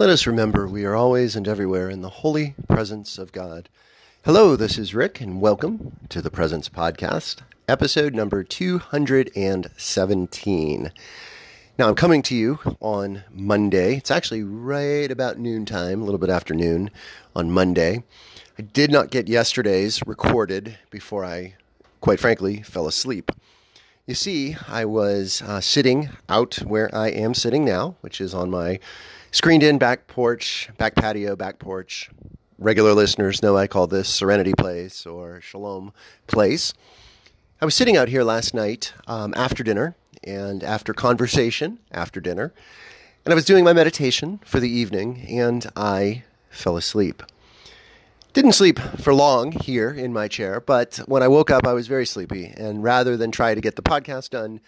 Let us remember we are always and everywhere in the holy presence of God. Hello, this is Rick, and welcome to the Presence Podcast, episode number 217. Now, I'm coming to you on Monday. It's actually right about noontime, a little bit after noon on Monday. I did not get yesterday's recorded before I, quite frankly, fell asleep. You see, I was uh, sitting out where I am sitting now, which is on my screened in back porch, back patio, back porch. Regular listeners know I call this Serenity Place or Shalom Place. I was sitting out here last night um, after dinner and after conversation after dinner, and I was doing my meditation for the evening, and I fell asleep. Didn't sleep for long here in my chair, but when I woke up, I was very sleepy. And rather than try to get the podcast done,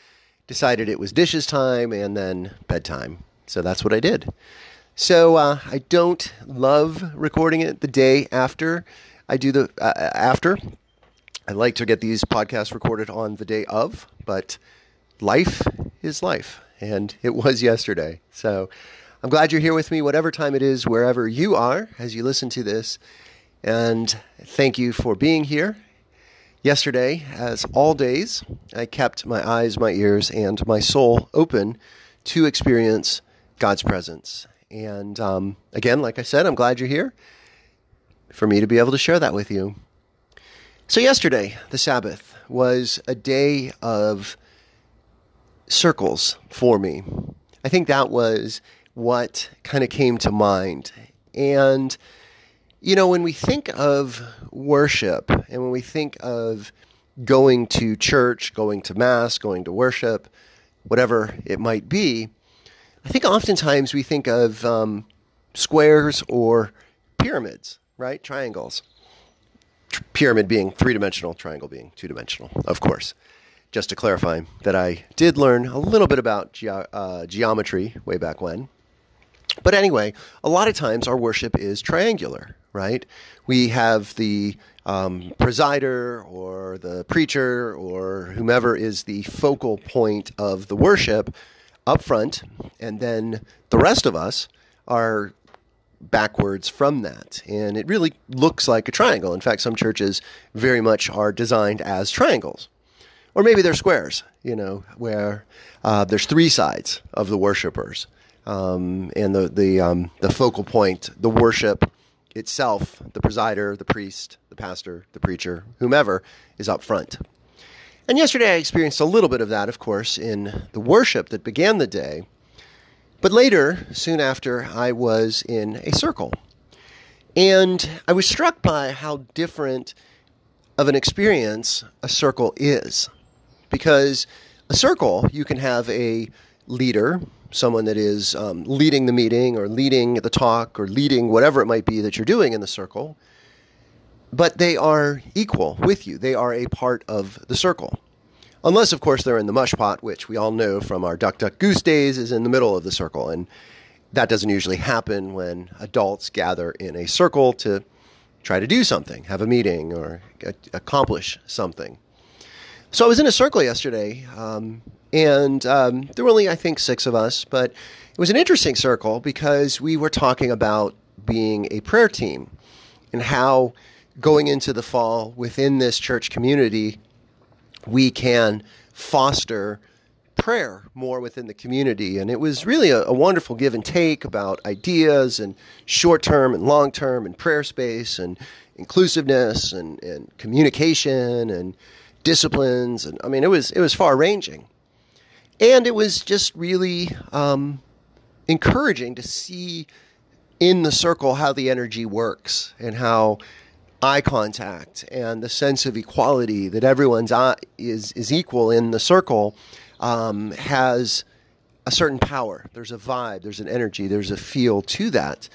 decided it was dishes time and then bedtime. So that's what I did. So uh, I don't love recording it the day after I do the uh, after. I like to get these podcasts recorded on the day of, but life is life, and it was yesterday. So I'm glad you're here with me, whatever time it is, wherever you are, as you listen to this. And thank you for being here. Yesterday, as all days, I kept my eyes, my ears, and my soul open to experience God's presence. And um, again, like I said, I'm glad you're here for me to be able to share that with you. So, yesterday, the Sabbath, was a day of circles for me. I think that was what kind of came to mind. And you know, when we think of worship and when we think of going to church, going to Mass, going to worship, whatever it might be, I think oftentimes we think of um, squares or pyramids, right? Triangles. pyramid being three dimensional, triangle being two dimensional, of course. Just to clarify that I did learn a little bit about ge- uh, geometry way back when. But anyway, a lot of times our worship is triangular, right? We have the um, presider or the preacher or whomever is the focal point of the worship up front, and then the rest of us are backwards from that. And it really looks like a triangle. In fact, some churches very much are designed as triangles. Or maybe they're squares, you know, where uh, there's three sides of the worshipers. Um, and the, the, um, the focal point, the worship itself, the presider, the priest, the pastor, the preacher, whomever, is up front. And yesterday I experienced a little bit of that, of course, in the worship that began the day. But later, soon after, I was in a circle. And I was struck by how different of an experience a circle is. Because a circle, you can have a leader, someone that is um, leading the meeting or leading the talk or leading whatever it might be that you're doing in the circle, but they are equal with you. They are a part of the circle. Unless, of course, they're in the mush pot, which we all know from our Duck Duck Goose days is in the middle of the circle. And that doesn't usually happen when adults gather in a circle to try to do something, have a meeting, or accomplish something. So I was in a circle yesterday, um, and um, there were only, I think, six of us, but it was an interesting circle because we were talking about being a prayer team and how going into the fall within this church community, we can foster prayer more within the community. And it was really a, a wonderful give and take about ideas and short term and long term and prayer space and inclusiveness and, and communication and disciplines. And I mean, it was, it was far ranging. And it was just really um, encouraging to see in the circle how the energy works and how eye contact and the sense of equality that everyone's eye is is equal in the circle um, has a certain power. There's a vibe. There's an energy. There's a feel to that.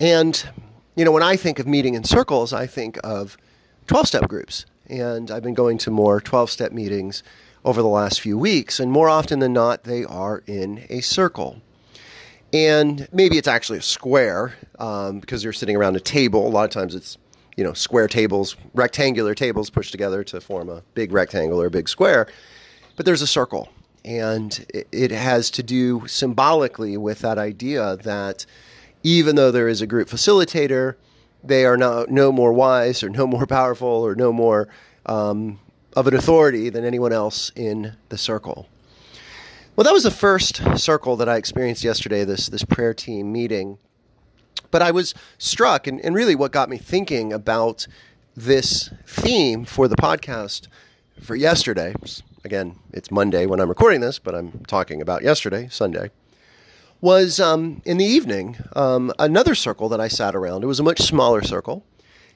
And you know, when I think of meeting in circles, I think of twelve step groups, and I've been going to more twelve step meetings over the last few weeks, and more often than not, they are in a circle. And maybe it's actually a square um, because you're sitting around a table. A lot of times it's you know square tables, rectangular tables pushed together to form a big rectangle or a big square. But there's a circle, and it has to do symbolically with that idea that even though there is a group facilitator, they are no, no more wise or no more powerful or no more um, of an authority than anyone else in the circle. Well, that was the first circle that I experienced yesterday, this, this prayer team meeting. But I was struck, and, and really what got me thinking about this theme for the podcast for yesterday. Again, it's Monday when I'm recording this, but I'm talking about yesterday, Sunday. Was um, in the evening um, another circle that I sat around. It was a much smaller circle,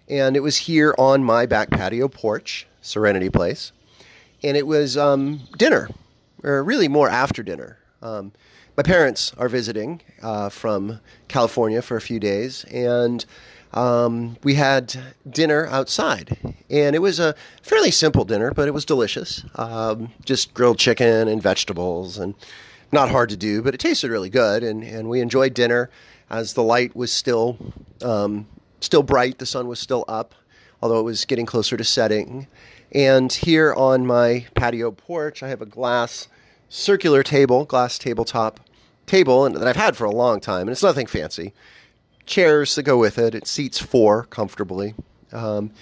and it was here on my back patio porch, Serenity Place, and it was um, dinner, or really more after dinner. My parents are visiting uh, from California for a few days, and um, we had dinner outside, and it was a fairly simple dinner, but it was delicious. Um, just grilled chicken and vegetables, and not hard to do, but it tasted really good. And, and we enjoyed dinner as the light was still um, still bright, the sun was still up, although it was getting closer to setting. And here on my patio porch, I have a glass circular table, glass tabletop table, and that I've had for a long time, and it's nothing fancy chairs that go with it. It seats four comfortably. Um,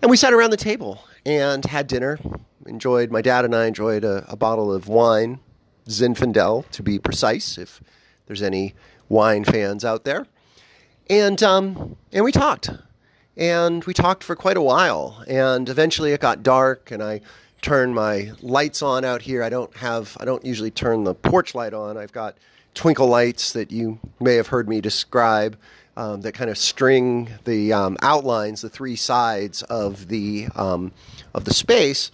and we sat around the table and had dinner. Enjoyed, my dad and I enjoyed a, a bottle of wine, Zinfandel to be precise, if there's any wine fans out there. And, um, and we talked. And we talked for quite a while. And eventually it got dark, and I turned my lights on out here. I don't have, I don't usually turn the porch light on. I've got twinkle lights that you may have heard me describe um, that kind of string the um, outlines, the three sides of the um, of the space.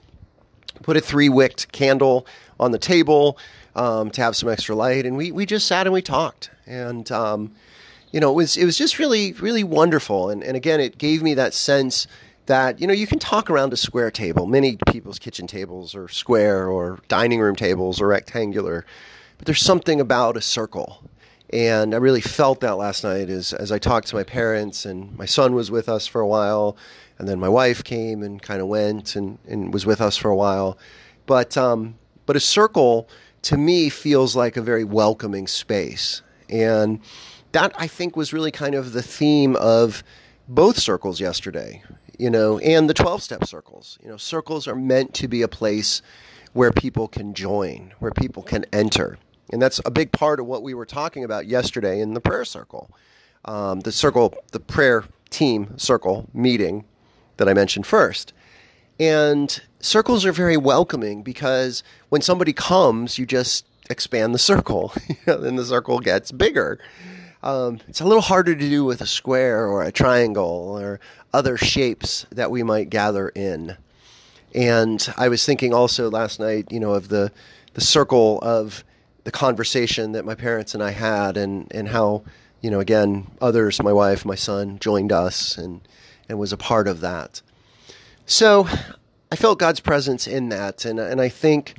Put a three wicked candle on the table um, to have some extra light, and we, we just sat and we talked, and um, you know it was it was just really really wonderful, and and again it gave me that sense that you know you can talk around a square table. Many people's kitchen tables are square, or dining room tables are rectangular, but there's something about a circle and I really felt that last night as, as I talked to my parents, and my son was with us for a while, and then my wife came and kind of went and, and was with us for a while. But, um, but a circle to me feels like a very welcoming space. And that I think was really kind of the theme of both circles yesterday, you know, and the 12 step circles. You know, circles are meant to be a place where people can join, where people can enter. And that's a big part of what we were talking about yesterday in the prayer circle. Um, the circle, the prayer team circle meeting that I mentioned first. And circles are very welcoming because when somebody comes, you just expand the circle, and the circle gets bigger. Um, it's a little harder to do with a square or a triangle or other shapes that we might gather in. And I was thinking also last night, you know, of the the circle of the conversation that my parents and I had, and and how you know again others, my wife, my son, joined us and and was a part of that. So I felt God's presence in that, and and I think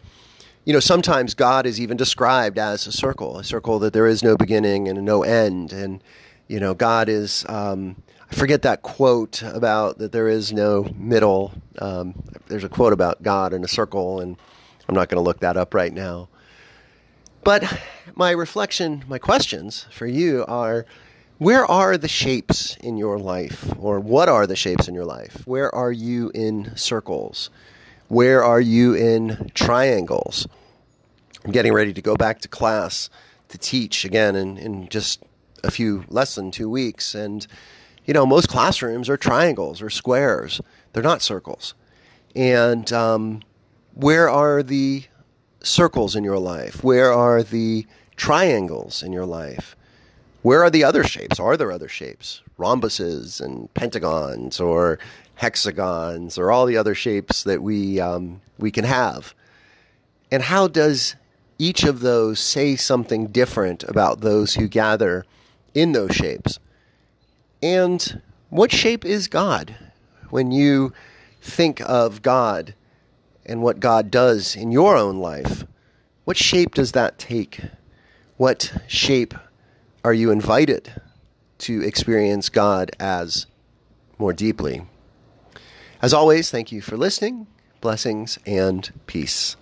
you know sometimes God is even described as a circle, a circle that there is no beginning and no end, and you know God is. Um, I forget that quote about that there is no middle. Um, there's a quote about God in a circle, and I'm not going to look that up right now. But my reflection, my questions for you are where are the shapes in your life? Or what are the shapes in your life? Where are you in circles? Where are you in triangles? I'm getting ready to go back to class to teach again in, in just a few less than two weeks. And, you know, most classrooms are triangles or squares, they're not circles. And um, where are the circles in your life? Where are the triangles in your life? Where are the other shapes? Are there other shapes? Rhombuses and pentagons or hexagons or all the other shapes that we, um, we can have? And how does each of those say something different about those who gather in those shapes? And what shape is God? When you think of God, and what God does in your own life, what shape does that take? What shape are you invited to experience God as more deeply? As always, thank you for listening. Blessings and peace.